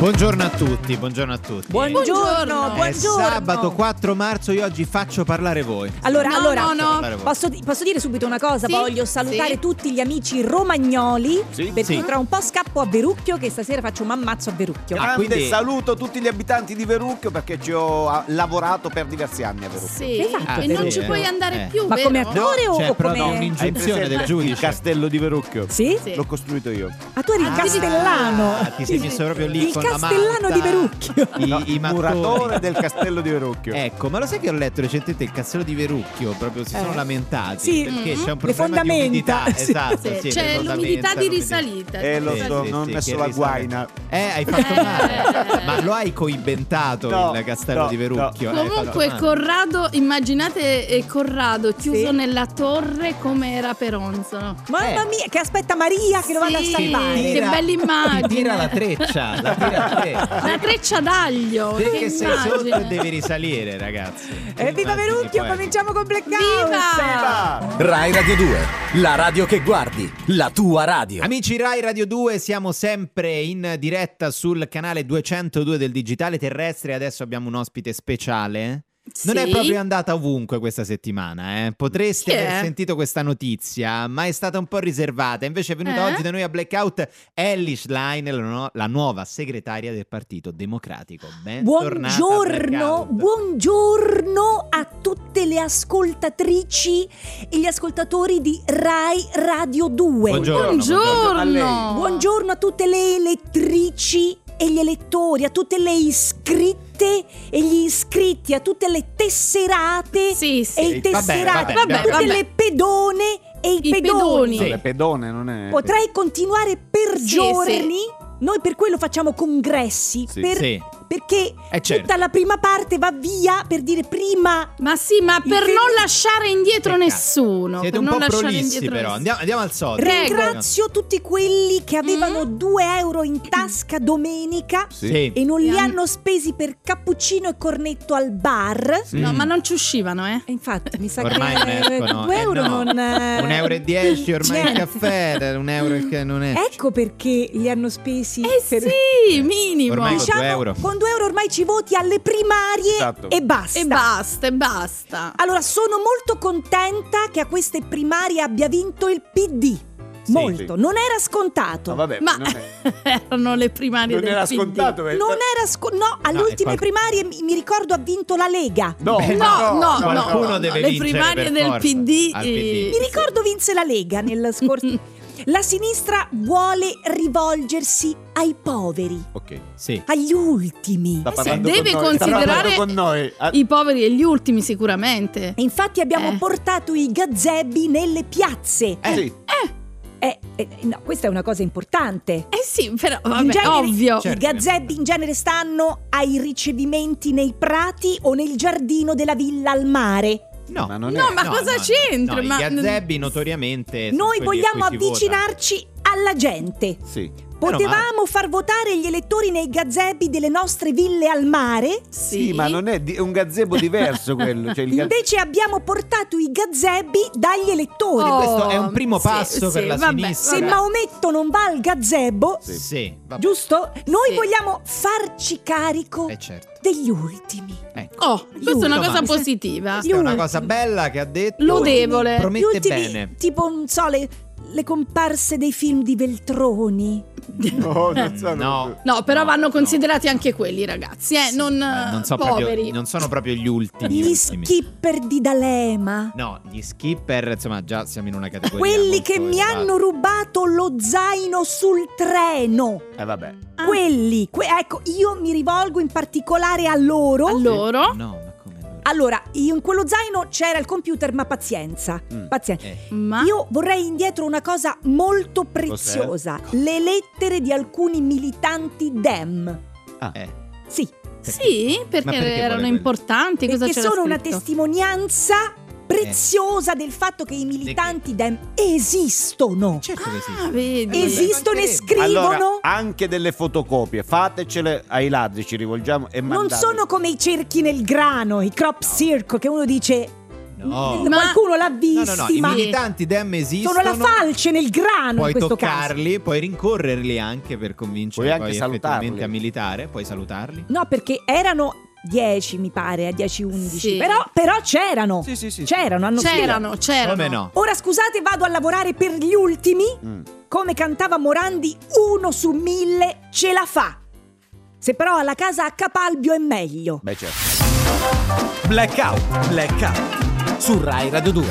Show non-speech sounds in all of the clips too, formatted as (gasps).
Buongiorno a tutti, buongiorno a tutti. Buongiorno, È buongiorno. sabato 4 marzo, io oggi faccio parlare voi. Allora, No, allora no, no. Parlare voi. Posso, posso dire subito una cosa? Sì, Voglio salutare sì. tutti gli amici romagnoli Sì. perché Sì. tra un po' scappo a Verucchio che stasera faccio un ammazzo a Verucchio. Ah, Grande quindi- saluto a tutti gli abitanti di Verucchio perché ci ho ah, lavorato per diversi anni a Verucchio. Sì, Hai fatto e non ci puoi andare Eh. più, Ma vero? come attore o, C'è o proprio come... Hai un'ingiunzione del giudice. Il castello di Verucchio? Sì? Sì. L'ho costruito io. Ah, tu eri il Ah, castellano. Ah, ti sei messo proprio lì Il con castellano di Verucchio. I, (laughs) No, i muratore del castello di Verucchio. Ecco, ma lo sai che ho letto recentemente il castello di Verucchio? Proprio si sono Eh. lamentati. Sì. Perché Mhm. c'è un Le problema di fondamenta. umidità. Sì. Esatto, Sì, sì, c'è l'umidità di risalita. Eh, lo so, sì, non ho sì, messo la guaina. Eh, hai fatto male. Eh. Ma lo hai coinventato No, il castello no, di Verucchio? Fatto Comunque male. Corrado, immaginate eh, Corrado chiuso Sì. nella torre come era Peronzolo. Mamma Eh. mia, che aspetta Maria che lo vada a salvare. Che bella immagine. Ti tira la treccia, la tira a te. La treccia d'aglio. Che sei sotto e devi risalire, ragazzi. Evviva Verucchio, poi. cominciamo con Blackout. Viva! Rai Radio 2, la radio che guardi, la tua radio. Amici Rai Radio 2, siamo sempre in diretta sul canale 202 del Digitale Terrestre. Adesso abbiamo un ospite speciale. Non è proprio andata ovunque questa settimana, eh. Potreste Chi aver sentito questa notizia, ma è stata un po' riservata. Invece è venuta Eh? oggi da noi a Blackout Ellis Line, la, nu- la nuova segretaria del Partito Democratico. Bentornata a Buongiorno, Blackout. buongiorno a tutte le ascoltatrici e gli ascoltatori di Rai Radio 2. Buongiorno. Buongiorno. a lei. Buongiorno a tutte le elettrici e gli elettori, a tutte le iscritte e gli iscritti, a tutte le tesserate Sì, sì. e i Vabbè, tesserati, vabbè, tutte vabbè. le pedone e i, I pedoni. pedoni. Le pedone non è. Potrei continuare per Sì, giorni. Noi per quello facciamo congressi, Sì. per- Sì. Perché Eh, certo. tutta la prima parte va via per dire prima Ma sì, ma Il per non lasciare indietro Peccato. nessuno. Siete per un non po' prolissi però. Andiamo, andiamo al solito. ringrazio tutti quelli che avevano Mm. 2 euro in tasca domenica Sì. e non li Sì. hanno spesi per cappuccino e cornetto al bar. No, ma non ci uscivano, eh. E infatti mi sa Ormai che escono. 2 Eh, euro no. non... eh, Un euro e dieci ormai il niente. caffè, un euro che non è. Ecco perché li hanno spesi Eh per... sì, (laughs) minimo. Ormai Diciamo, due euro. con 2 euro ormai ci voti alle primarie Esatto. e basta. E basta, e basta. Allora, sono molto contenta che a queste primarie abbia vinto il PD. Sì. molto. Non era scontato. No, vabbè, Ma non, è- (laughs) erano le primarie non del era PD. scontato. eh. Non era scontato. No, alle No, ultime qual- primarie mi, mi ricordo ha vinto la Lega. No, Beh, No, no, no, qualcuno no, deve le vincere primarie del. PD. PD. Mi ricordo vinse la Lega nel scorso. (laughs) La sinistra vuole rivolgersi ai poveri, Ok. Sì. agli ultimi. Sta sì, parlando deve con noi, sta considerare parlando con noi. Ah, I poveri e gli ultimi sicuramente. E infatti abbiamo Eh. portato i gazebi nelle piazze. eh, sì. Eh, eh, no, questa è una cosa importante. Eh sì, però In vabbè, genere- ovvio. Certo. I gazebi in genere stanno ai ricevimenti nei prati o nel giardino della villa al mare. No, Ma non No, è- ma cosa c'entra? No, Ma- I gazebbi notoriamente. Noi vogliamo avvicinarci alla gente. Sì. Potevamo far votare gli elettori nei gazebi delle nostre ville al mare? Sì, ma non è di- è un gazebo diverso quello. Cioè il gaze- Invece abbiamo portato i gazebi dagli elettori. Oh, Questo è un primo sì, passo per sì, la vabbè, sinistra. Se. Maometto non va al gazebo, Sì. Sì, vabbè. giusto? Noi Sì. vogliamo farci carico Eh certo. degli ultimi. Ecco. Oh, questa è una cosa Insomma, positiva. Questa è una cosa bella che ha detto. Lodevole. Gli Promette ultimi, bene. tipo, non so, le, le comparse dei film di Veltroni. No, non so, No. No, però No, vanno no. considerati anche quelli, ragazzi, eh, non, Eh, non, so poveri. proprio, non sono proprio gli ultimi. Gli ultimi. skipper di D'Alema. No, gli skipper, insomma, già siamo in una categoria. Quelli che mi elevata. hanno rubato lo zaino sul treno. Eh vabbè. Ah. Quelli, que- ecco, io mi rivolgo in particolare a loro. A loro? No, come allora? In quello zaino c'era il computer, ma pazienza. Mm. Pazienza. Eh, Ma Io vorrei indietro una cosa molto preziosa: le lettere di alcuni militanti Dem. Ah. eh. Sì, sì, perché, Ma perché vuole erano importanti. Cosa perché c'era sono una scritto? testimonianza preziosa del fatto che i militanti Dem esistono. Certo che sì. Ah, vedi. Esistono e scrivono. Allora, anche delle fotocopie, fatecele ai ladri, ci rivolgiamo e Non mandate. sono come i cerchi nel grano, i crop circle, che uno dice No. Qualcuno l'ha No, visti, no, no, i militanti dem esistono. sono la falce nel grano Puoi in questo caso. toccarli, puoi rincorrerli anche per convincere Puoi anche poi a militare, puoi salutarli. No, perché erano 10, mi pare, a 10-11. Sì. Però, però c'erano. Sì, sì, sì. C'erano, hanno C'erano, c'erano. Come no? Ora scusate, vado a lavorare per gli ultimi. Mm. Come cantava Morandi, uno su mille ce la fa. Se però alla casa a Capalbio è meglio. Beh, certo. Blackout, blackout. Su Rai Radio 2.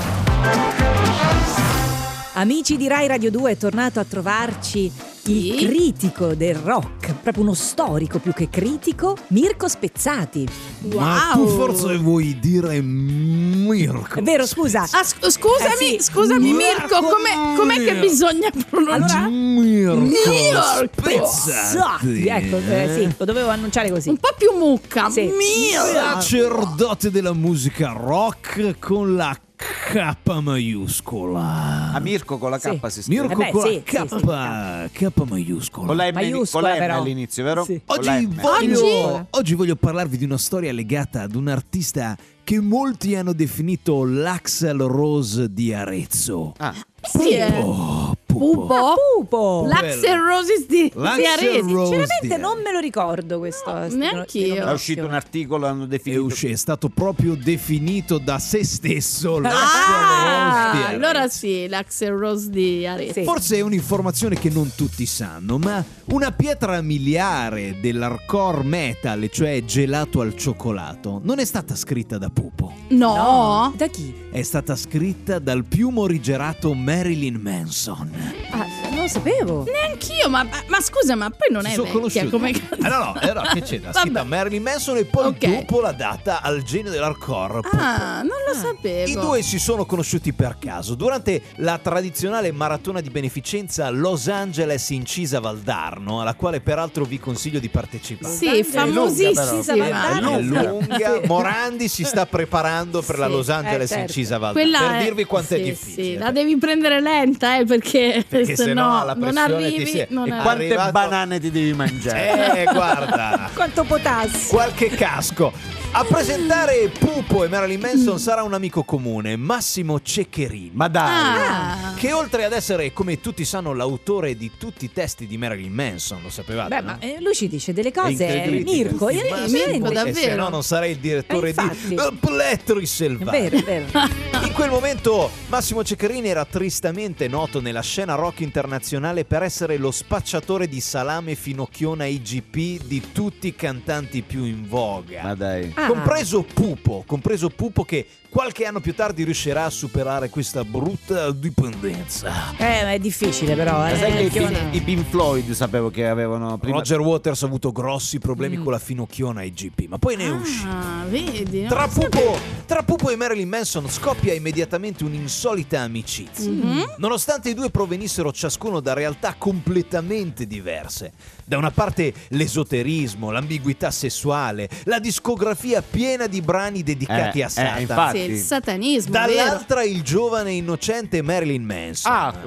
Amici di Rai Radio 2 è tornato a trovarci il Sì. critico del rock, proprio uno storico più che critico, Mirko Spezzati. Ma tu Wow. forse vuoi dire Mirko? È vero, scusa. Ah, sc- scusami, Eh sì. scusami Mirko, com'è, com'è che bisogna pronunciare? Allora? Mirko Mirko. Spezzati. Ecco, eh, sì, lo dovevo annunciare così. Un po' più mucca. Sì. Mirko. Sacerdote della musica rock con la K maiuscola. A Mirko con la K Sì. si scrive. Mirko Eh beh, con sì, la sì, K, K maiuscola. Con la M, Maiuscola, con la M all'inizio, vero? Sì. Oggi M. voglio, Oggi? oggi voglio parlarvi di una storia legata ad un artista che molti hanno definito l'Axel Rose di Arezzo. Ah, Sì, eh. Pupo. Pupo. Roses di. Rose Sinceramente non me lo ricordo questo. sti- neanch'io. è uscito un articolo, hanno È, definito. usci- è stato proprio definito da se stesso Ah, Rose di Arezzo. allora sì, l'Axel Rose di Arezzo. Sì. Forse è un'informazione che non tutti sanno, ma una pietra miliare dell'hardcore metal, cioè gelato al cioccolato, non è stata scritta da Pupo. No. Da chi? È stata scritta dal più morigerato Marilyn Manson. Ah, non lo sapevo. Neanch'io, ma, ma scusa, ma poi non Si è sono vecchia conosciuti. come Ah, no, no, eh, no, che c'è? L'ha scritta Vabbè. Marilyn Manson e poi Ok. Pupo l'ha data al genio dell'hardcore. Ah, non lo sapevo. I due si sono conosciuti per caso durante la tradizionale maratona di beneficenza Los Angeles Incisa Valdarno, alla quale peraltro vi consiglio di partecipare. Sì, È famosissima. lunga, però. È lunga. Morandi si sta preparando per la Sì, Los Angeles eh, certo. Incisa Valdarno. Quella Per è- dirvi quanto è sì, difficile. Sì, la devi prendere lenta, eh, perché, Perché se sennò no la non pressione arrivi. ti si- non e arrivi. Quante arrivato- banane ti devi mangiare? Eh, guarda. (laughs) Quanto potassio. Qualche casco. A presentare Pupo e Marilyn Manson sarà un amico comune, Massimo Ceccherini. Ma dai. Ah. Che oltre ad essere, come tutti sanno, l'autore di tutti i testi di Marilyn Manson, lo sapevate? Beh, no? ma eh, lui ci dice delle cose, incredibile. Mirko. io- Ma io- sì, io- Mirko, e davvero. se no non sarei il direttore Eh, di infatti. eh, Plettri Selvaggi. vero, vero. (laughs) In quel momento Massimo Ceccherini era tristamente noto nella scena rock internazionale per essere lo spacciatore di salame finocchiona IGP di tutti i cantanti più in voga. Ma dai. Ah. Compreso Pupo, compreso Pupo che qualche anno più tardi riuscirà a superare questa brutta dipendenza. Eh, ma è difficile però. Eh, sai che i, i Pink Floyd sapevo che avevano prima. Roger Waters ha avuto grossi problemi Mm. con la finocchiona IGP, ma poi ne è uscito. Ah, vedi? Tra. Pupo, tra Pupo e Marilyn Manson scoppia immediatamente un'insolita amicizia. Mhm. Nonostante i due provenissero ciascuno da realtà completamente diverse. Da una parte l'esoterismo, l'ambiguità sessuale, la discografia piena di brani dedicati Eh, a eh, Satana. infatti. Sì, il satanismo, vero? Dall'altra il giovane e innocente Marilyn Manson. Ah, (laughs)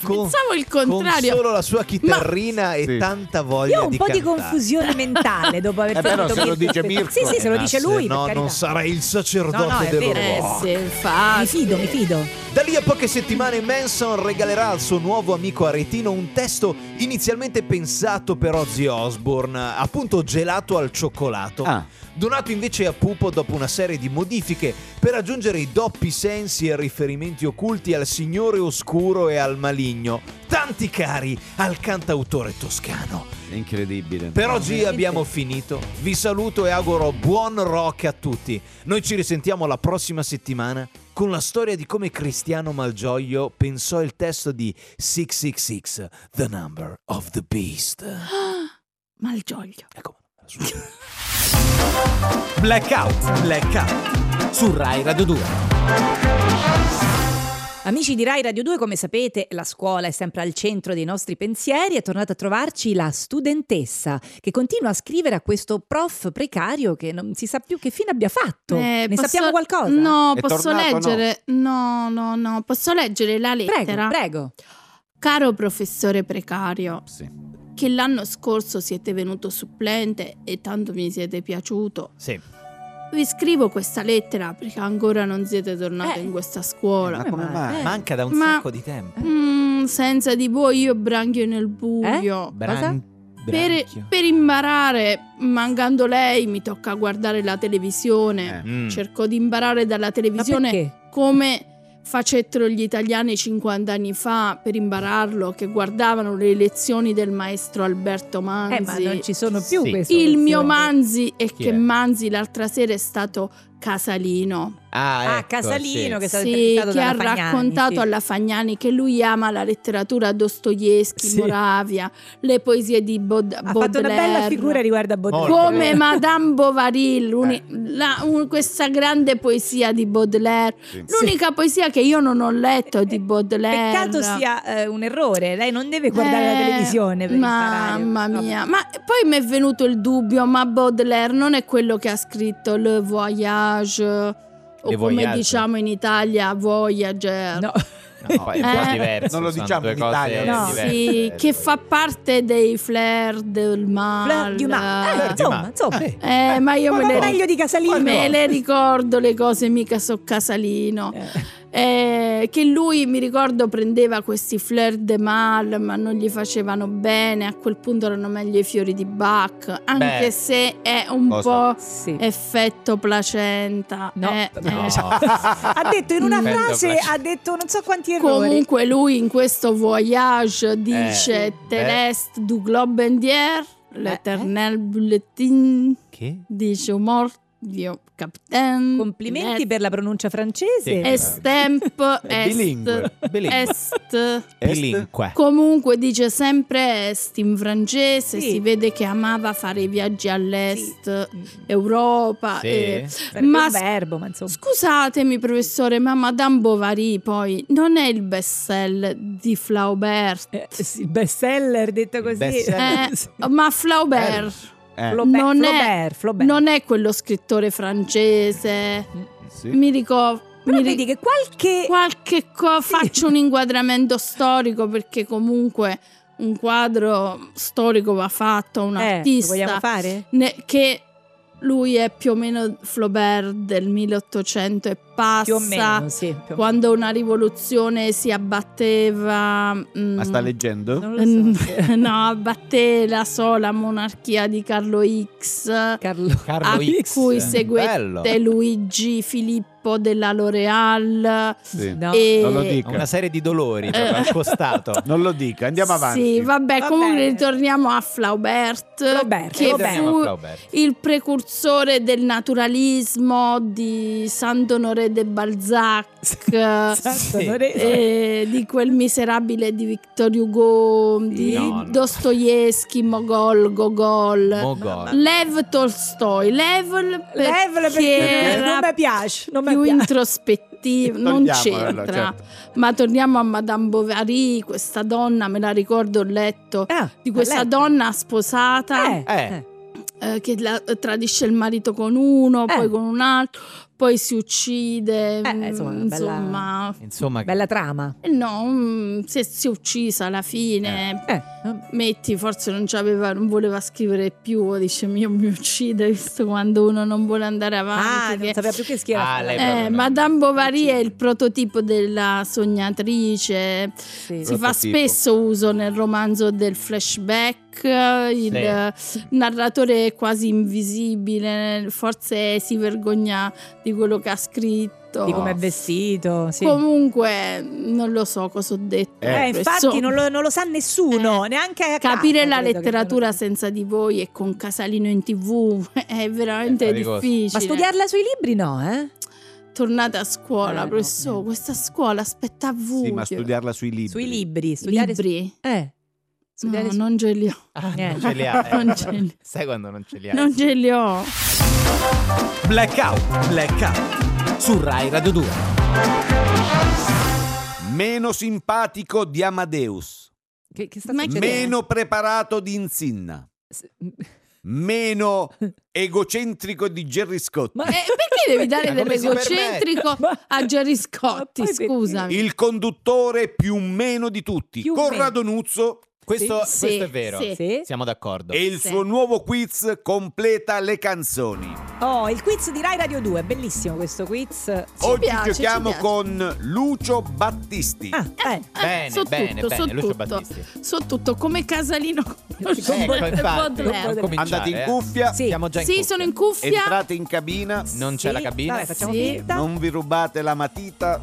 Pensavo il contrario. Con solo la sua chitarrina e Sì. tanta voglia Io ho un di po' di cantare. confusione mentale dopo aver Eh, però sentito se lo dice Mirko. Sì, sì, se lo Ma dice lui. No, per non sarei il sacerdote No, no, è del vero. Eh sì, infatti. Mi fido, mi fido. Da lì a poche settimane Manson regalerà al suo nuovo amico aretino un testo inizialmente pensato per Ozzy Osbourne, appunto gelato al cioccolato. Ah. Donato invece a Pupo dopo una serie di modifiche per aggiungere i doppi sensi e riferimenti occulti al signore oscuro e al maligno, tanti cari al cantautore toscano. Incredibile. Per oggi abbiamo finito. Vi saluto e auguro buon rock a tutti. Noi ci risentiamo la prossima settimana con la storia di come Cristiano Malgioglio pensò il testo di 666, The Number of the Beast. (gasps) Malgioglio. Ecco. Blackout, blackout. Su Rai Radio 2. Amici di Rai Radio 2, come sapete, la scuola è sempre al centro dei nostri pensieri. È tornata a trovarci la studentessa che continua a scrivere a questo prof precario che non si sa più che fine abbia fatto. Eh, ne posso- sappiamo qualcosa? No, È posso tornato, leggere. No? no, no, Posso leggere la Prego, lettera? prego. Caro professore precario, Sì. che l'anno scorso siete venuto supplente e tanto mi siete piaciuto. Sì. Vi scrivo questa lettera perché ancora non siete tornate Eh. in questa scuola. Ma come ma- mai? eh. Manca da un Ma- sacco di tempo. Mm, senza di voi io branchio nel buio. Bran- Per, per imparare, mancando lei, mi tocca guardare la televisione. Eh. Mm. Cerco di imparare dalla televisione come facettero gli italiani 50 anni fa per impararlo, che guardavano le lezioni del maestro Alberto Eh, ma Manzi. non ci sono più Sì. queste Il mio lezioni. Manzi è Chi che è? Manzi l'altra sera è stato Casalino. Ah, Ah, ecco, Casalino sì. che è stato Sì, che ha Fagnani, raccontato sì. alla Fagnani che lui ama la letteratura Dostoevsky, Sì. Moravia, le poesie di Baud- Ha fatto una bella Baudelaire. figura riguardo a Baudelaire. Come Madame Bovary, Eh. la- un- questa grande poesia di Baudelaire. Sì. L'unica poesia che io non ho letto di Baudelaire. Peccato sia eh, un errore, lei non deve guardare la Eh, televisione per imparare. Mamma No. mia, ma poi mi è venuto il dubbio, ma Baudelaire non è quello che ha scritto Le Voyage o Le come Voyage. diciamo in Italia Voyager. No. No, è un po' Eh. diverso. Non lo diciamo due in cose Italia. No. diverse. Sì, che fa parte dei flair del mal. Fleur du Mal. Eh, insomma, insomma. Eh. Eh, ma io me Ma le, meglio di Casalino. me le ricordo le cose, mica so casalino. Eh. Eh, che lui, mi ricordo, prendeva questi fleur de mal, ma non gli facevano bene. A quel punto erano meglio i fiori di Bach, anche Beh. se è un Cosa? po' Sì. effetto placenta. No, Eh, No. eh. ha detto in una frase, ha detto non so quanti errori. Comunque lui in questo voyage dice Eh, Teleste du Globendier, l'Eternel Bulletin, Che? dice humor, dio captain. Complimenti per la pronuncia francese. Sì. Estemp est, bilingue. Bilingue. est. Bilingue. Comunque dice sempre est in francese, Sì. si vede che amava fare i viaggi all'est, Europa. Sì. e- Sarebbe Ma un verbo, ma insomma. Scusatemi professore, ma Madame Bovary poi non è il bestseller di Flaubert. Eh, sì, bestseller detto così. bestseller. Eh, ma Flaubert Eh, Flaubert, non è- Flaubert, Flaubert. non è quello scrittore francese. sì. Mi ricordo. Però vedi che qualche qualche co- faccio un inquadramento storico perché comunque un quadro storico va fatto a un eh, lo artista vogliamo fare? ne- che lui è più o meno Flaubert del 1800 e passa Più o meno, sì. più o meno. quando una rivoluzione si abbatteva mm, Ma sta leggendo? Non lo so. (laughs) no abbatté la sola monarchia di Carlo X Carlo. Carlo a X. cui seguette Bello. Luigi Filippo della L'Oreal Sì. No. e- Non lo dica. Una serie di dolori al costato. (laughs) Non lo dica, andiamo avanti. Sì, vabbè, Va comunque bene. ritorniamo a Flaubert, Flaubert, che Flaubert. Fu Flaubert. il precursore del naturalismo di De Balzac, Sì. (laughs) onore- eh, di quel miserabile di Victor Hugo, di No, no. Dostoevsky, Mogol, Gogol. Mogol. Lev Tolstoi, Lev perché era non mi piace, non mi più piace. introspettivo, non c'entra. certo. Ma torniamo a Madame Bovary, questa donna, me la ricordo, ho letto Ah, di questa letto. donna sposata Eh, Eh. eh, che la- tradisce il marito con uno, Eh. poi con un altro, poi si uccide. Eh, mm, insomma, una bella- insomma, Insomma, bella trama. eh, no, mm, si è, si è uccisa alla fine. Eh, Metti, forse non, c'aveva, non voleva scrivere più, dice io mi uccide, visto quando uno non vuole andare avanti. ah, non che- sapeva più che schiera. Ah, eh, no. Madame Bovary è il prototipo della sognatrice. Sì. Si fa Prototipo. spesso uso nel romanzo del flashback, il narratore è quasi invisibile, forse si vergogna di quello che ha scritto. Di come è vestito. Sì. Comunque, non lo so cosa ho detto. Eh, infatti Insomma, non lo, non lo sa nessuno, Eh, neanche a casa, Capire la credo che- letteratura senza di voi e con Casalino in tv (laughs) è veramente faticoso. difficile. Ma studiarla sui libri no, eh? Tornate a scuola, Eh, no, professore. niente. Questa scuola aspetta a voi. Sì, ma studiarla sui libri. Sui libri, studiare su- Libri? Eh. Studiare No, su- non ce li ho. Ah, non ce li ha. (laughs) eh. Non ce li- Sai quando non ce li hai? Non ce li ho. Blackout, blackout. Su Rai Radio 2. Meno simpatico di Amadeus. Che, che sta Ma succedendo? Meno preparato di Insinna. S- Meno (laughs) egocentrico di Gerry Scott. Ma- Eh, perché devi dare Ma come si dell'egocentrico a Gerry Scotti? Ma poi perché? Scusami. Il conduttore più meno di tutti. Più Corrado. Nuzzo Questo, Sì. questo è vero. Sì. Siamo d'accordo. E il Sì. suo nuovo quiz completa le canzoni. Oh, il quiz di Rai Radio 2, bellissimo questo quiz. Oggi piace, ci giochiamo con Lucio Battisti. Ah, eh. Bene, so bene, tutto, bene, so Lucio tutto. Battisti. So tutto, come Casalino Ecco, infatti, cominciare, Andate in eh. cuffia, Sì. Siamo già in Sì, cuffia. sono in cuffia. entrate in cabina, Non c'è Sì, la cabina. Vabbè, facciamo Sì. finta. non vi rubate la matita.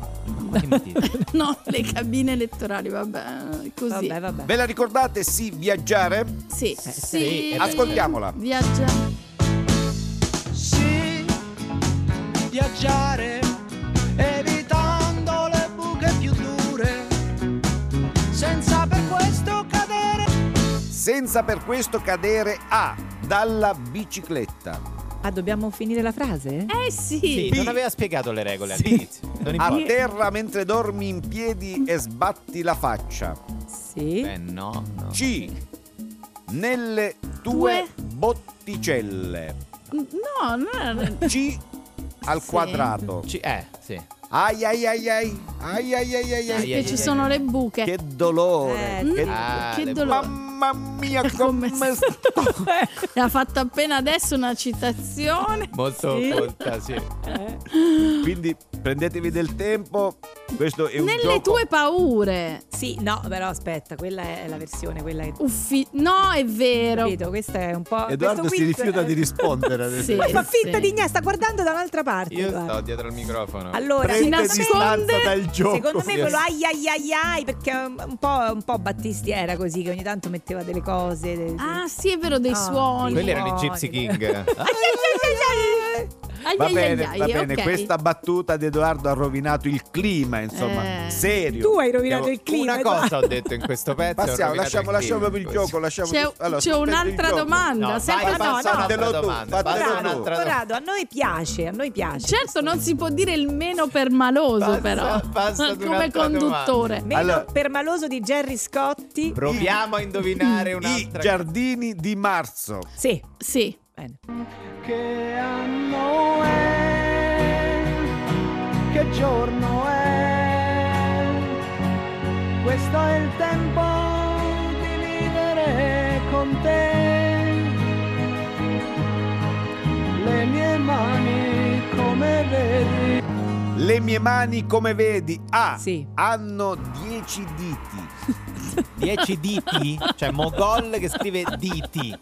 Ma che motivo? (laughs) No, le cabine elettorali, vabbè, così. Vabbè, vabbè. Ve la ricordate? Sì, viaggiare? Sì, sì, sì. eh. Ascoltiamola. Viaggia. Sì, viaggiare evitando le buche più dure, senza per questo cadere. Senza per questo cadere a dalla bicicletta. Ah, dobbiamo finire la frase? Eh sì. Sì, non aveva spiegato le regole Sì. all'inizio. Non A terra mentre dormi in piedi e sbatti la faccia. Sì. Eh, no, no. C. Nelle tue botticelle. No, no, no. C al Sì. quadrato. Ci- eh, sì. Ai ai ai ai. Ai ai ai ai ai. Ai, ci sono le buche. Che dolore. Eh, che... Ah, che dolore. Mamma mia (laughs) Come come sto. (laughs) ha fatto appena adesso una citazione. Molto Sì. colta, sì. Quindi prendetevi del tempo. Questo è un Nelle gioco. tue paure. Sì, no, però aspetta, quella è la versione, quella è... Uffi- no, è vero. Capito? Questa è un po'... Edoardo si quiz- rifiuta di rispondere (laughs) adesso. Sì. Ma fa finta sì. di niente, sta guardando da un'altra parte. Io guarda. sto dietro al microfono. Allora, Si nasconde. distanza dal gioco. secondo me quello ai ai ai ai perché un po', un po' Battisti era così che ogni tanto metteva delle cose. de- Ah, sì, è vero, dei Ah, suoni. Quelli erano i Gypsy King. (laughs) Ai, Va ai, bene, ai, va ai, bene. ok. Questa battuta di Edoardo ha rovinato il clima, insomma, Eh. serio. Tu hai rovinato il clima. Una Edoardo. cosa ho detto in questo pezzo. Passiamo, lasciamo, il lasciamo proprio il gioco. Lasciamo C'è, allora, c'è un'altra domanda. No, sempre vai, no, no, domanda. Corrado, a noi piace, a noi piace. Certo, non si può dire il meno permaloso, però. (laughs) Come conduttore. Meno Allora- permaloso di Gerry Scotti. Proviamo a indovinare I un'altra giardini di marzo. Sì, Sì. Bene. Che anno è? Che giorno è? Questo è il tempo di vivere con te. Le mie mani come vedi. Le mie mani, come vedi, A. Sì. Hanno 10 diti. 10 diti, cioè Mogol che scrive diti.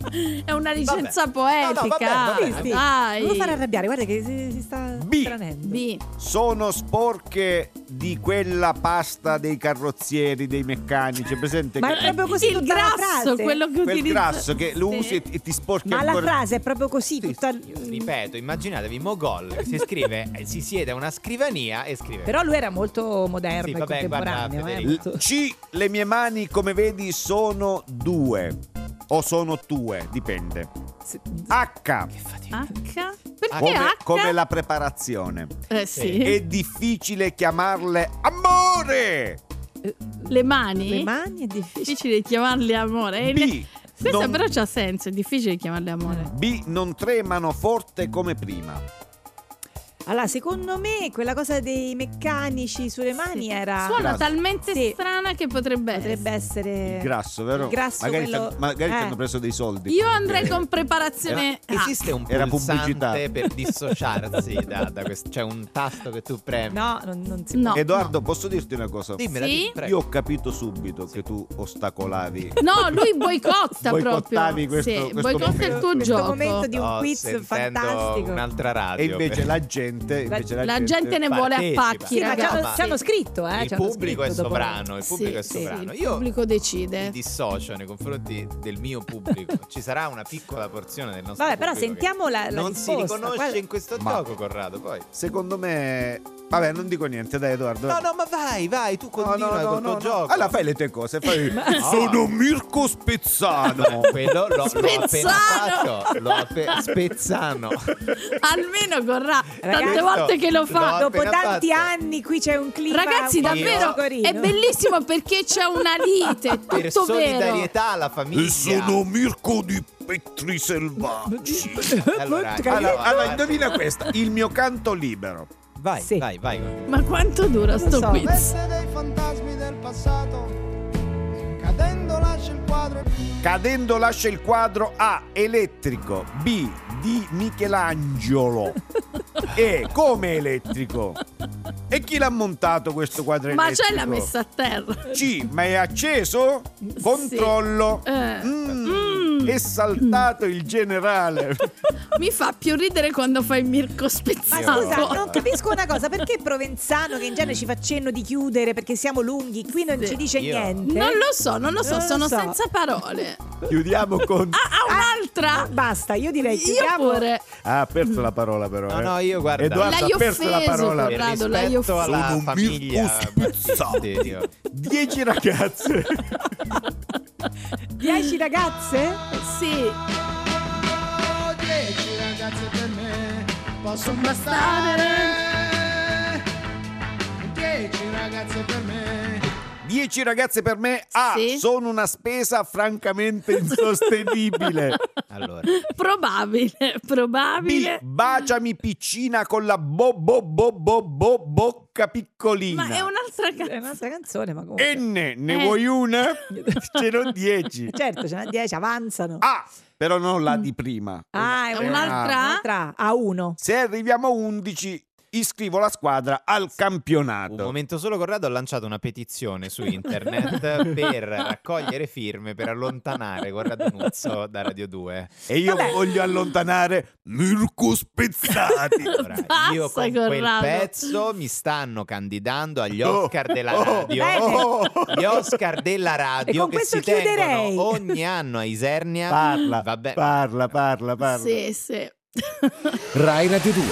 È una licenza Vabbè. No, no, poetica. vabbè, vabbè. Sì, sì. Dai. Non lo fare arrabbiare, guarda che si, si sta B. B. Sono sporche di quella pasta dei carrozzieri, dei meccanici. Presente? Ma che- è proprio così il la grasso, quello che quel utilizza. grasso che lo usi e ti- e ti sporchi Ma la ancora. frase è proprio così, tutta... Ripeto, immaginatevi Mogol che si scrive, (laughs) si siede a una scrivania e scrive. Però lui era molto moderno Sì, e vabbè, contemporaneo. guarda, eh, molto- C. Le mie mani, come vedi, sono due. O sono tue, dipende. H. H? Perché Come, H? come la preparazione. Eh sì. È difficile chiamarle amore. Le mani? Le mani è difficile. Difficile chiamarle amore. Eh, B. Questa non- però c'ha senso, è difficile chiamarle amore. B. Non tremano forte come prima. Allora, secondo me quella cosa dei meccanici sulle mani Sì. era... Suona Grasso. talmente Sì. strana che potrebbe, Potrebbe essere. essere... Il grasso, vero? Il grasso, magari quello- ti- magari ti eh. hanno preso dei soldi. Io andrei con preparazione Era- H. esiste un Era pulsante pubblicità. per dissociarsi da, da questo, cioè un tasto che tu premi. No, non, non si No. Edoardo, posso dirti una cosa? Dimmela, Sì? dimmi, prego. Io ho capito subito che tu ostacolavi. No, lui boicotta (laughs) Boicottavi proprio. questo- sì, questo boicotta il momento. tuo Questo gioco. momento di un quiz sentendo fantastico. un'altra radio. E invece la gente, invece la, La gente ne vuole a pacchi, Sì, ci ragazzi. hanno, ci hanno scritto, eh? il pubblico è sovrano, il pubblico Sì, è sì, sovrano. il Io pubblico mi decide. dissocio nei confronti del mio pubblico. Ci sarà una piccola porzione del nostro Vabbè, però sentiamo la, la non si risposta. riconosce Guarda- in questo Ma- gioco, Corrado. Poi. Secondo me... Vabbè, non dico niente, dai Edoardo. No, no, ma vai, vai, tu No, continua no, no, no, tuo no. gioco. Allora fai le tue cose. Fai... (laughs) Sono Mirko Spezzano. (laughs) Quello appena Spezzano! fatto. L'ho appe- Spezzano. (laughs) Almeno corrà tante volte che lo fa. appena Dopo tanti fatto. anni qui c'è un clima Ragazzi, davvero è bellissimo perché c'è una lite, è Per tutto vero. solidarietà alla famiglia. Mirko di Petri Selvaggi. Allora, allora, allora, indovina questa. Il mio canto libero. Vai, Sì. vai, vai. Ma quanto dura sto so. quiz? Dei fantasmi del passato, Cadendo lascia il quadro Cadendo lascia il quadro A. Elettrico. B. Di Michelangelo. E. Come elettrico? E chi l'ha montato questo quadro Ma elettrico? c'è l'ha messa a terra. C. Ma è acceso? Controllo. Eh. Mm, Mm. È saltato il generale. (laughs) Mi fa più ridere quando fai Mirko Ma spezzato. scusa, non capisco una cosa, perché Provenzano che in genere ci fa cenno di chiudere perché siamo lunghi, qui non Sì. ci dice Io- niente? Non lo so, non lo so, Non lo sono so. senza parole. Chiudiamo con. Ah, ah, un'altra! Basta, io direi Io chiudiamo. pure. Ah, ha perso la parola, però. No, eh. no, io guarda. Edoardo L'hai ha perso la offeso, parola. per Corrado, l'hai offeso. alla Sono un famiglia Mirko spezzato. Battistio. Dieci ragazze. (laughs) Dieci ragazze? Sì, Oh, dieci ragazze per me possono bastare. Dieci ragazze per me. Dieci ragazze per me. A. Sì. Sono una spesa francamente insostenibile. (laughs) Allora, probabile, B. probabile. Baciami piccina con la bo bo bo bo bo bocca piccolina. Ma è un'altra È canzone. un'altra canzone, ma comunque. N. Ne Eh. vuoi una? (laughs) Ce n'ho dieci. Certo, ce n'è dieci, avanzano. A. Però non la di prima. Ah, è una- un'altra? un'altra a uno. Se arriviamo a 11, iscrivo la squadra al un campionato. momento solo, Corrado ha lanciato una petizione su (laughs) internet per raccogliere firme per allontanare Corrado Nuzzo da Radio 2. E io Vabbè. voglio allontanare Mirko Spezzati. (laughs) Allora, io con quel Corrado. pezzo mi stanno candidando agli Oh, Oscar della oh, radio. bene. oh. Gli Oscar della radio che si tengono chiuderei. ogni anno a Isernia. Parla, Vabbè, parla, parla, parla. Sì, sì. Rai Radio 2.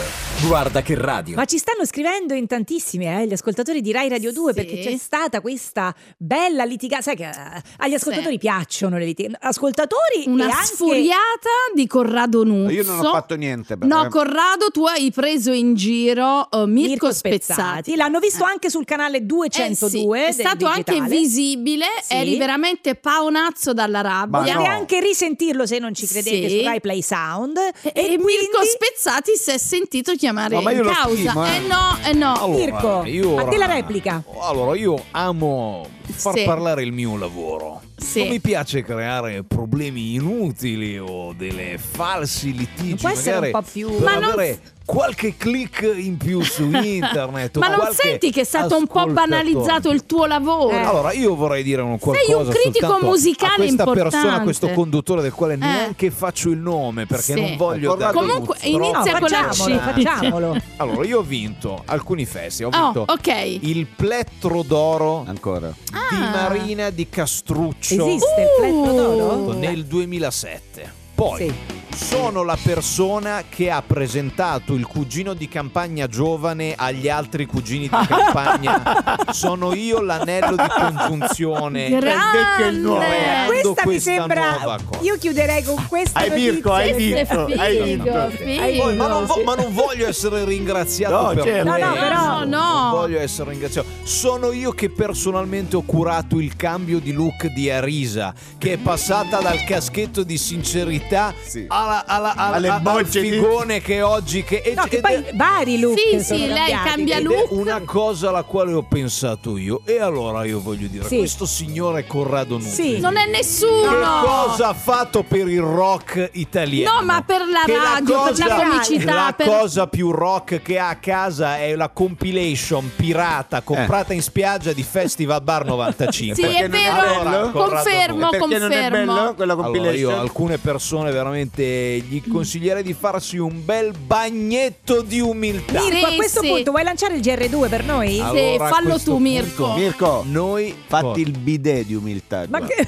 Guarda che radio. Ma ci stanno scrivendo in tantissimi, eh, gli ascoltatori di Rai Radio 2, Sì. perché c'è stata questa bella litigata. Sai che eh, agli ascoltatori Sì. piacciono le litigate. Ascoltatori Una e anche... sfuriata di Corrado Nuzzo. Io non ho fatto niente. Però, No, eh. Corrado, tu hai preso in giro uh, Mirko, Spezzati. L'hanno visto anche sul canale Eh 202. sì, è stato anche digitale. visibile, Sì. eri veramente paonazzo dalla rabbia. Potete no. anche risentirlo se non ci credete Sì. su Rai Play Sound. E, E, Mirko quindi- Spezzati si è sentito chiamare No, ma io in causa. stimo, eh. Eh no, eh no. Mirko, io a te ora- la replica. Allora, io amo far Sì. parlare il mio lavoro. Sì. Non mi piace creare problemi inutili o delle falsi litigi. Non può essere un po' più- Per Ma non- avere qualche click in più su (laughs) internet. o Ma non senti che è stato un po' banalizzato il tuo lavoro? Eh. Allora, io vorrei dire un qualcosa un critico musicale a questa persona, a importante. questo conduttore del quale Eh. neanche faccio il nome perché Sì. non voglio dare Comunque, inizia con la facciamolo, C. facciamolo. (laughs) Allora, io ho vinto alcuni festival, ho Oh, vinto ok. il plettro d'oro Ancora. di Ah. Marina di Castruccio Esiste il plettro d'oro? nel 2007. Poi Sì. sono la persona che ha presentato il cugino di campagna giovane agli altri cugini di campagna. (laughs) sono io l'anello di congiunzione. Grande. Creando Questa mi sembra. nuova cosa. Io chiuderei con questa. Hai Mirko, hai vinto, hai vinto. Poi, ma, non vo- ma non voglio essere ringraziato No, per certo. No, no, però- No, no. Non voglio essere ringraziato. Sono io che personalmente ho curato il cambio di look di Arisa, che è passata dal caschetto di sincerità Sì. alla, alla- alla- Alle al bocce di- figone che oggi che, e- No, che ed poi è- vari look. Sì, sì, lei cambia ed look. è una cosa alla quale ho pensato io. E allora io voglio dire, Sì. questo signore Corrado Nutri. Sì. Non è nessuno. Che cosa ha fatto per il rock italiano? No, ma per la Che radio, per la comicità, La per- cosa più rock che ha a casa è la compilation pirata comprata in spiaggia di Festival Bar 95. Sì, è vero. bello? Confermo, Perché non è confermo. bello quella Allora compilation? io a alcune persone veramente gli consiglierei di farsi un bel bagnetto di umiltà. Mirko, a Sì, questo sì. punto vuoi lanciare il GR2 per noi? Sì, Allora, a fallo tu, Mirko. punto- Mirko, Noi fatti il bidet di umiltà. Ma guarda. che...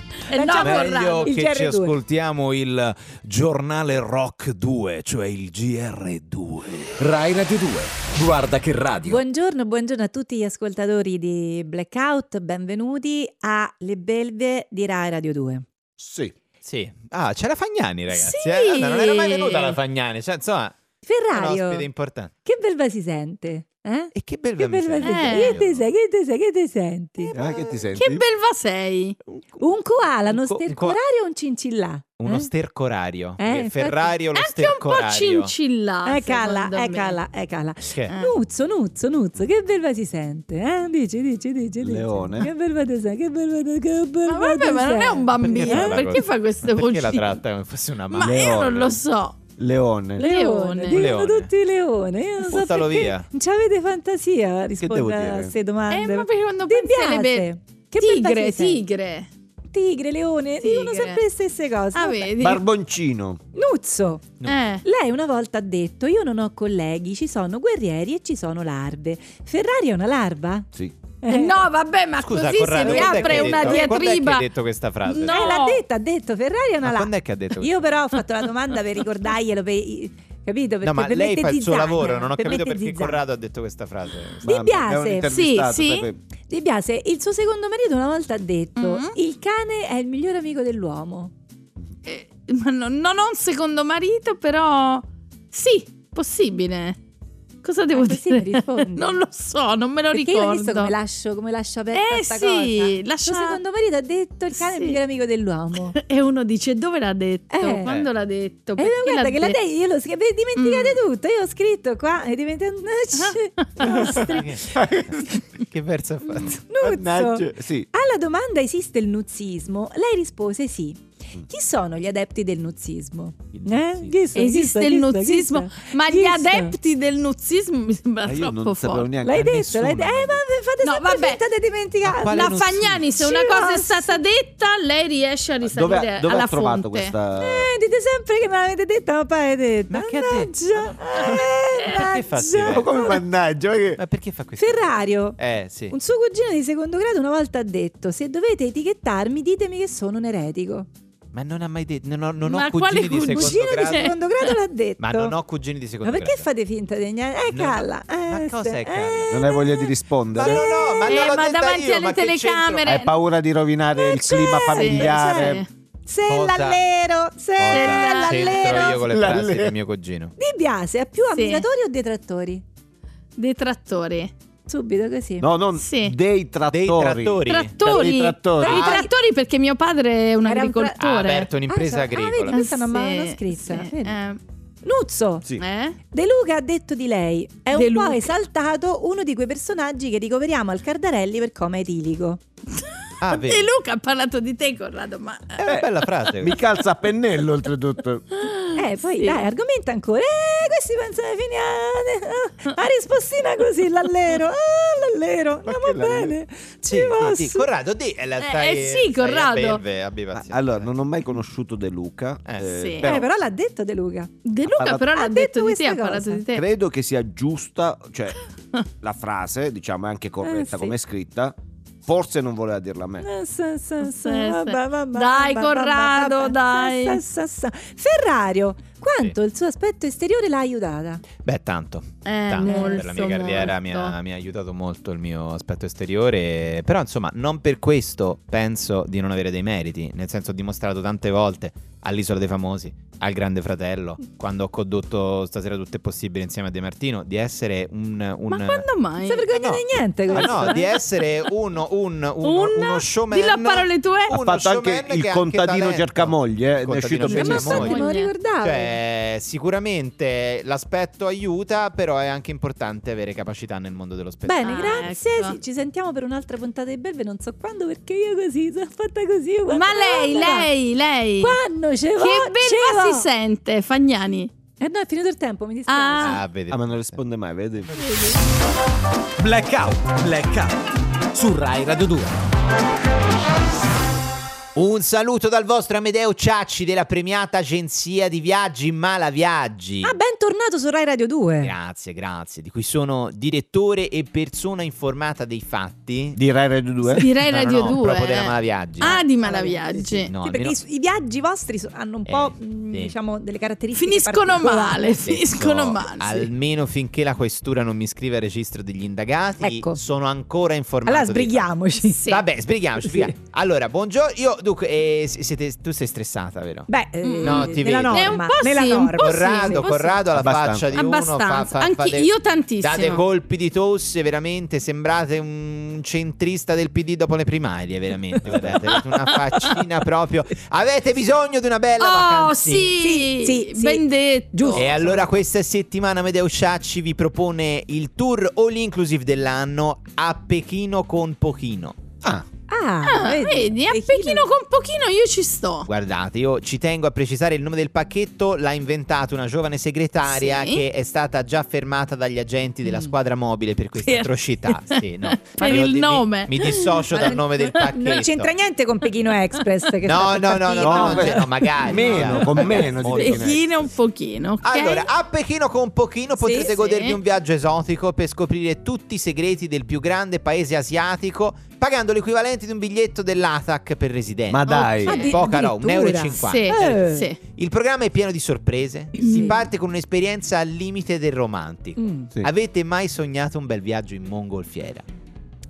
(laughs) No. Meglio che ci GR2. ascoltiamo il giornale Rock 2, cioè il GR2. Rai Radio 2. Guarda che radio. Buongiorno, buongiorno a tutti gli ascoltatori di Blackout, benvenuti alle belve di Rai Radio 2. Sì. Sì. Ah, c'è la Fagnani, ragazzi. Sì. eh? Guarda, non era mai venuta la Fagnani. Cioè, insomma, Ferrario, ospite importante. che belva si sente? Eh? E che bel Che belva sente? Eh. Che te sei? Che te sei? Che te senti? Eh, che ti senti? Che belva sei? Un koala, uno Un co- stercorario o un cincillà? Uno Eh? stercorario. Eh, Eh, infatti- Ferrario lo Anche un po' stercorario. cincillà. Secondo me. eccola, eccola. Che? Eh. Nuzzo, Nuzzo, Nuzzo, che belva si sente? Eh? Dici, dici, dici, dici. Leone. Che belva ti sei? Che belva ti che belva Ma vabbè, ma non è sei? un bambino. Perché fa Perché, fa queste Perché voci? la tratta come fosse una Ma mamma? io non lo so. Leone. Leone, Leone. dicono Leone. tutti leone. Io non so Buttalo perché via. Non ci avete fantasia a rispondere a queste domande. Eh, ma perché quando Ti pensi be- Che Tigre, tigre. Tigre, leone, dicono sempre le stesse cose. Ah, vedi? Barboncino. Nuzzo. No. Eh. Lei una volta ha detto: Io non ho colleghi, ci sono guerrieri e ci sono larve. Ferrari è una larva? Sì. Eh, No, vabbè, ma Scusa, così Corrado, si quando è che riapre una detto- Quando è che diatriba. hai detto questa frase? No. Eh, l'ha detta, ha detto Ferrari è una Ma larva. quando è che ha detto Io però ho fatto la (laughs) domanda per ricordarglielo, per, capito? Perché No, ma per lei fa il suo lavoro, non ho per capito perché zizzania. Corrado ha detto questa frase. Di Biase. Sì, sì. Pepe. Di Biase, il suo secondo marito una volta ha detto: Mhm. Il cane è il migliore amico dell'uomo. Eh, ma non, non ho un secondo marito, però sì, possibile. Cosa devo così dire? (laughs) non lo so, non me lo Perché io ho ricordo. visto come lascio, come lascio aperta Eh, questa sì, cosa. Il lascia- suo secondo marito ha detto: Il cane è il Sì. migliore amico dell'uomo. (laughs) E uno dice dove l'ha detto? Eh. Quando l'ha detto? E Perché guarda l'ha che la detto? dei, io lo scri- ve- dimenticate Mm. tutto. Io ho scritto qua e diventa (laughs) che verso ha fatto? Nuzzo. Sì. Alla domanda esiste il nuzzismo, lei rispose sì. Chi sono gli adepti del nuzzismo? Il Eh? nuzzismo. Chi so- chi Esiste so- il chi so- chi nuzzismo, so? ma Chi gli adepti del nuzzismo mi sembra Ma io troppo non forte. neanche. L'hai detto, l'hai detto. Eh, ma fate No, sempre vabbè. finta di dimenticare. La? Fagnani, se Ci una cosa è stata detta, lei riesce a risalire Dove, dove alla fonte. questa. Eh, dite sempre che me l'avete detta, ma poi avete detto. Ma che ha detto? Mannaggia, eh, Perché fa come mannaggia? Ma che- Ma perché fa questo? Ferrario. Eh, sì. Un suo cugino di secondo grado una volta ha detto: Se dovete etichettarmi, ditemi che sono un eretico. Ma non ha mai detto. Non ho, non ho Ma cugini di secondo Cugino di grado. secondo grado l'ha detto. (laughs) Ma non ho cugini di secondo Ma perché grado. fate finta di niente? Eh, No, calla. ma eh, cosa è calla? eh, Non hai voglia di Ma rispondere? no, no, ma Eh, ma detta davanti io, alle ma telecamere- Hai paura di rovinare il Eh, clima familiare? Sì. Se Cosa- l'allero, se Cosa c'entro io l'allero. con le frasi L'allero. del mio cugino? Di Biase ha più Sì. ammiratori o detrattori? Detrattori. Subito così. No, non Sì. dei trattori. Dei trattori. Trattori. Dei trattori. I trattori perché mio padre è un Era un tra- Ha agricoltore. aperto un'impresa Ah, so- ah, vedi, agricola. questa non Sì, m'avevano scritta. sì. Eh, Nuzzo. Sì. eh? De Luca ha detto di lei: è De un po' Luca. esaltato uno di quei personaggi che ricoveriamo al Cardarelli per come è etilico. (laughs) Ah. E Luca ha parlato di te, Corrado, ma... È una bella frase. Mi calza a pennello oltretutto. Eh, poi Sì. dai, argomenta ancora. Eh, questi pensano finiane. Ah, rispostina così, l'allero. Ah, l'allero. Ma Andiamo bene. Sì, Ci sì, sì. Corrado, di, eh, la Eh, stai, eh sì, stai a Corrado. beve, pazienza. Allora, non ho mai conosciuto De Luca. Eh, sì. Eh, però l'ha detto De Luca. De Luca parlato- però ha l'ha detto detto di te, ha parlato di te. Credo che sia giusta, cioè (laughs) la frase, diciamo, è anche corretta Eh, sì. come è scritta. Forse non voleva dirla a me. Dai, Corrado, dai. Ferrario, quanto il suo aspetto esteriore l'ha aiutata? Beh, tanto. Eh, tanto. molto, per la mia carriera mi ha, mi ha aiutato molto il mio aspetto esteriore. Però, insomma, non per questo penso di non avere dei meriti. Nel senso, ho dimostrato tante volte all'Isola dei Famosi, al Grande Fratello, quando ho condotto Stasera Tutto è possibile insieme a De Martino, di essere un. un Ma quando mai? Non si vergogna no. di niente Ma questo. no, di eh? essere uno, un, uno, Un- uno showman. Dillo a parole tue. Ha fatto anche il contadino talento. cercamoglie, eh, ne è uscito contadino Ma benissimo. infatti me lo Moglie. ricordavo. Cioè, sicuramente l'aspetto aiuta, però è anche importante avere capacità nel mondo dello spettacolo. Bene, Ah, grazie. ecco. Sì, ci sentiamo per un'altra puntata di Belve. Non so quando, perché io così sono fatta così. Ma lei, lei, lei. Quando ce Che belva si sente, Fagnani. Eh no, è finito il tempo, mi dispiace. Ah. Ah, vedi. Ah, ma non risponde mai, vedi? Blackout, blackout. Su Rai Radio 2. Un saluto dal vostro Amedeo Ciacci della premiata agenzia di viaggi Malaviaggi. Ah, bentornato su Rai Radio 2. Grazie, grazie. Di cui sono direttore e persona informata dei fatti. Di Rai Radio 2? Direi No, no, Radio no, 2. proprio della Malaviaggi. Ah, di Malaviaggi. No, Sì, perché almeno- i, i viaggi vostri hanno un po', Eh, mh, sì. diciamo, delle caratteristiche Finiscono male, finiscono male. sì. Almeno finché la questura non mi scrive al registro degli indagati, Ecco. sono ancora informato. Allora dei sbrighiamoci. Sì. Vabbè, sbrighiamoci. Sì. Allora, buongiorno. Io, dunque, eh, siete- tu sei stressata, vero? Beh, eh, Mm. No, ti vedo. norma, Eh, un po' nella sì, un norma. po' sì, Corrado, sì. Corrado alla Abbastanza. faccia di uno. fa- Abbastanza. fa- Anche fate- io tantissimo. Date colpi di tosse, veramente sembrate un centrista del PD dopo le primarie, veramente. guardate, avete una faccina proprio. Avete bisogno di una bella Oh, vacanzina. sì, Sì, sì, sì. ben detto. Giusto. E allora questa settimana Medeo Sciacci vi propone il tour all inclusive dell'anno a Pechino con Pochino. Ah, Ah, Ah, vedi, a Pechino con pochino io ci sto. Guardate, io ci tengo a precisare il nome del pacchetto, l'ha inventato una giovane segretaria Sì. che è stata già fermata dagli agenti della Mm. squadra mobile per queste Per- atrocità. (laughs) Sì, no. Per il di- mi- nome. Mi, dissocio dal (laughs) nome del pacchetto. Non c'entra niente con Pechino Express. Che No, no, no, no, no, No, no, magari. meno, con meno di Pechino un pochino, ok? Allora, a Pechino con Pochino potrete sì. godervi un viaggio esotico per scoprire tutti i segreti del più grande paese asiatico, pagando l'equivalente di un biglietto dell'ATAC per residenti. ma dai. Di- Poca roba, un euro e addirittura. cinquanta. sì, Eh. sì. Il programma è pieno di sorprese. Si parte con un'esperienza al limite del romantico. Mm. Sì. Avete mai sognato un bel viaggio in mongolfiera?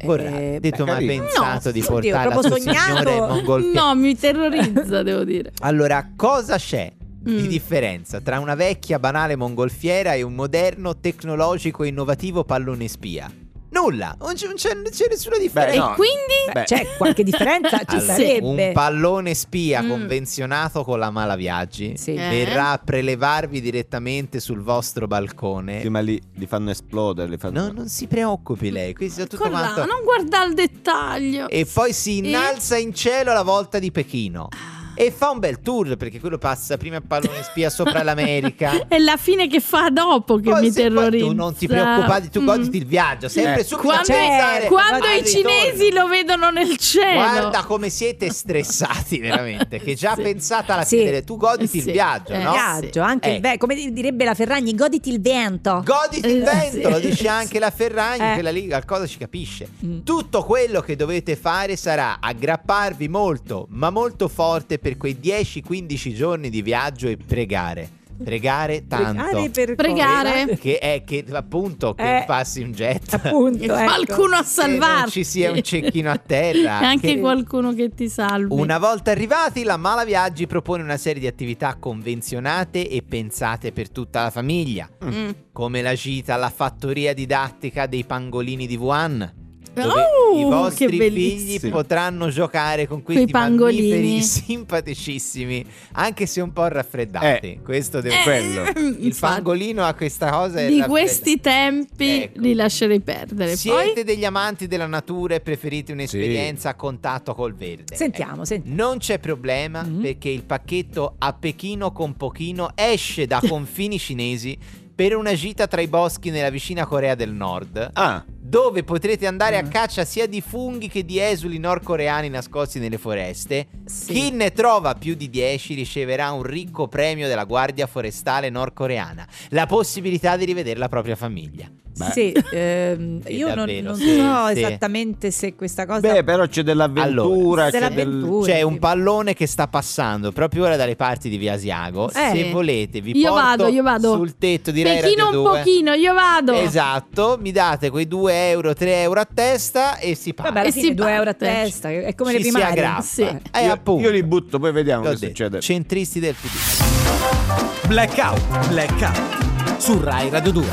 Vorrei, Eh, detto mai pensato No, di oddio, portare la sua sognato. signora in mongolfiera? No, mi terrorizza, devo dire. (laughs) Allora, cosa c'è di Mm. differenza tra una vecchia banale mongolfiera e un moderno, tecnologico e innovativo pallone spia? Nulla, non c'è, non c'è- non c'è nessuna differenza. Beh, E no. quindi Beh, c'è qualche differenza, ci Allora, sarebbe. un pallone spia Mm. convenzionato con la Malaviaggi Sì. Eh. verrà a prelevarvi direttamente sul vostro balcone. Sì, ma lì li fanno esplodere. Li fanno... No, non si preoccupi lei, questo è tutto la- quanto. non guarda al dettaglio. E poi si innalza in cielo alla volta di Pechino. E fa un bel tour perché quello passa prima il pallone spia sopra l'America. (laughs) È la fine che fa dopo che Poi mi terrorizza. Tu non ti preoccupare, tu Mm. goditi il viaggio, sempre Eh. subito Quando, a pensare quando i ritorno. cinesi lo vedono nel cielo. Guarda come siete stressati veramente, che già Sì. pensata alla Sì. fine, tu goditi Sì. il viaggio, Eh, no? viaggio, anche il Eh. ve- come direbbe la Ferragni, goditi il vento. Goditi il Eh, vento, sì. lo dice anche la Ferragni, Eh. quella lì qualcosa ci capisce. Mm. Tutto quello che dovete fare sarà aggrapparvi molto, ma molto forte per quei 10-15 giorni di viaggio e pregare. Pregare tanto. Pregare per Pregare. Che è che appunto che Eh. passi un jet. Appunto, ecco. qualcuno a Che salvarti. non ci sia un cecchino a terra. (laughs) E anche che- qualcuno che ti salvi. Una volta arrivati, la Mala Viaggi propone una serie di attività convenzionate e pensate per tutta la famiglia, Mm. come la gita alla fattoria didattica dei pangolini di Wuhan. Oh, i vostri figli potranno giocare con questi Quei pangolini. mammiferi (laughs) simpaticissimi, anche se un po' raffreddati. Questo devo Eh, quello. Il infatti, pangolino ha questa cosa è Di questi tempi Ecco. li lascerei perdere. Siete Poi degli amanti della natura e preferite un'esperienza a contatto col verde? Sentiamo, sentiamo. Non c'è problema Mhm. perché il pacchetto a Pechino con Pochino esce da (laughs) confini cinesi per una gita tra i boschi nella vicina Corea del Nord, Ah, dove potrete andare a Mm. caccia sia di funghi che di esuli nordcoreani nascosti nelle foreste. Sì. Chi ne trova più di 10 riceverà un ricco premio della Guardia Forestale nordcoreana, la possibilità di rivedere la propria famiglia. Beh. Sì, ehm, (laughs) io non, davvero, non sì, so sì. esattamente se questa cosa... beh, però c'è dell'avventura. Allora, c'è del... C'è un pallone che sta passando proprio ora dalle parti di Via Asiago. Eh. Se volete, vi Io porto vado, io vado. sul tetto di Pechino Radio un 2. pochino, io vado. Esatto, mi date quei 2 euro, 3 euro a testa e si paga. Vabbè, E si 2 euro a testa, è come Ci le si primarie. aggrappa. Sì. Eh, io, appunto. io li butto, poi vediamo L'ho che detto, succede. Centristi del PD. Blackout, blackout. Su Rai Radio 2.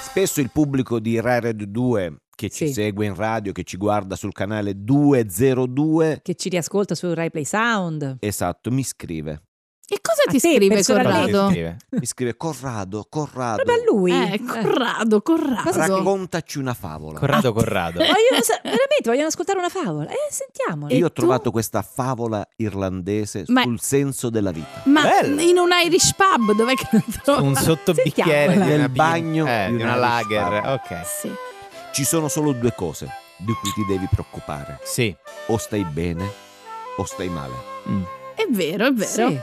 Spesso il pubblico di Rai Radio 2 che ci Sì. segue in radio, che ci guarda sul canale 202, Che ci riascolta su Rai Play Sound. esatto, mi scrive. E cosa ti te, scrive. Corrado? Scrive. Mi scrive Corrado, Corrado, Proprio a lui. Eh, Corrado, Corrado. Scrive? raccontaci una favola. Corrado Corrado. (laughs) Vogliono veramente vogliono ascoltare una favola? Eh, sentiamola. Io ho tu? trovato questa favola irlandese Ma- sul senso della vita. Ma Bello. in un Irish pub dov'è che lo trovi? Un sottobicchiere una Nel bagno Eh, di di un una Irish lager. pub. Ok. Sì. Ci sono solo due cose di cui ti devi preoccupare. Sì. O stai bene o stai male. Mm. È vero, è vero. Sì.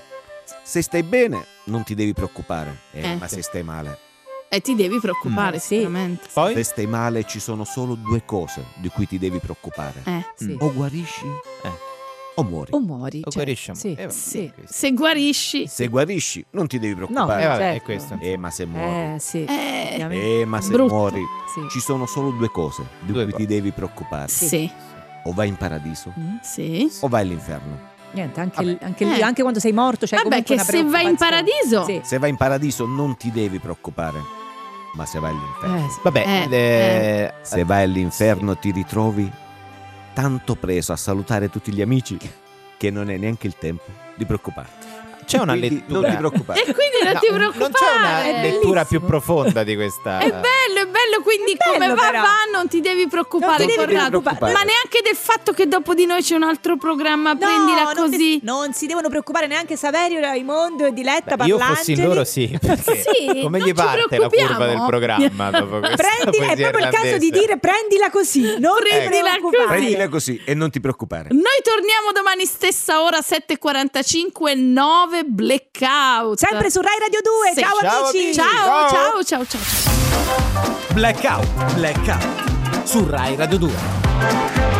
Se stai bene non ti devi preoccupare, Eh, Eh. ma se stai male. E ti devi preoccupare, Mm. Sì. sicuramente. Poi? Se stai male ci sono solo due cose di cui ti devi preoccupare. Eh. Sì. O guarisci Eh. o muori. O muori. O cioè, guarisciamo. Sì. Eh, sì. Se guarisci. Se guarisci non ti devi No, Eh, preoccupare. vabbè, certo. è questo. Eh, ma se muori. Eh, sì. Eh. Eh, ma se Brutto. muori Sì. ci sono solo due cose di Due cui cose. ti devi preoccupare. sì. O vai in paradiso Mm. Sì. o vai all'inferno. Niente, anche, Vabbè. anche lì, Eh. anche quando sei morto, c'è Vabbè, comunque che una se vai in preoccupazione. paradiso- Sì. Se vai in paradiso non ti devi preoccupare, ma se vai all'inferno. Eh, sì. Vabbè, Eh, le- Se vai all'inferno ti ritrovi tanto preso a salutare tutti gli amici che non è neanche il tempo di preoccuparti. C'è una Quindi lettura. Non ti preoccupare. E quindi non No, ti non preoccupare. c'è una lettura più profonda di questa. È bello, è bello, quindi È bello, come va però. va non ti devi preoccupare, Non ti devi Corrado. preoccupare. Ma neanche del fatto che dopo di noi c'è un altro programma, No, prendila non così. Non, si devono preoccupare neanche Saverio, Raimondo e Diletta Beh, io fossi loro sì, (laughs) perché Sì, come non gli parte la curva del programma dopo (laughs) Prendila, è proprio il caso di dire prendila così, non Prendila preoccupare. Prendila così e non ti preoccupare. Noi torniamo domani stessa ora 7.45 9 Blackout. Sempre su Rai Radio 2. Sì. Ciao, Ciao, amici. amici. Ciao, ciao, ciao, ciao. Blackout, blackout. Su Rai Radio 2.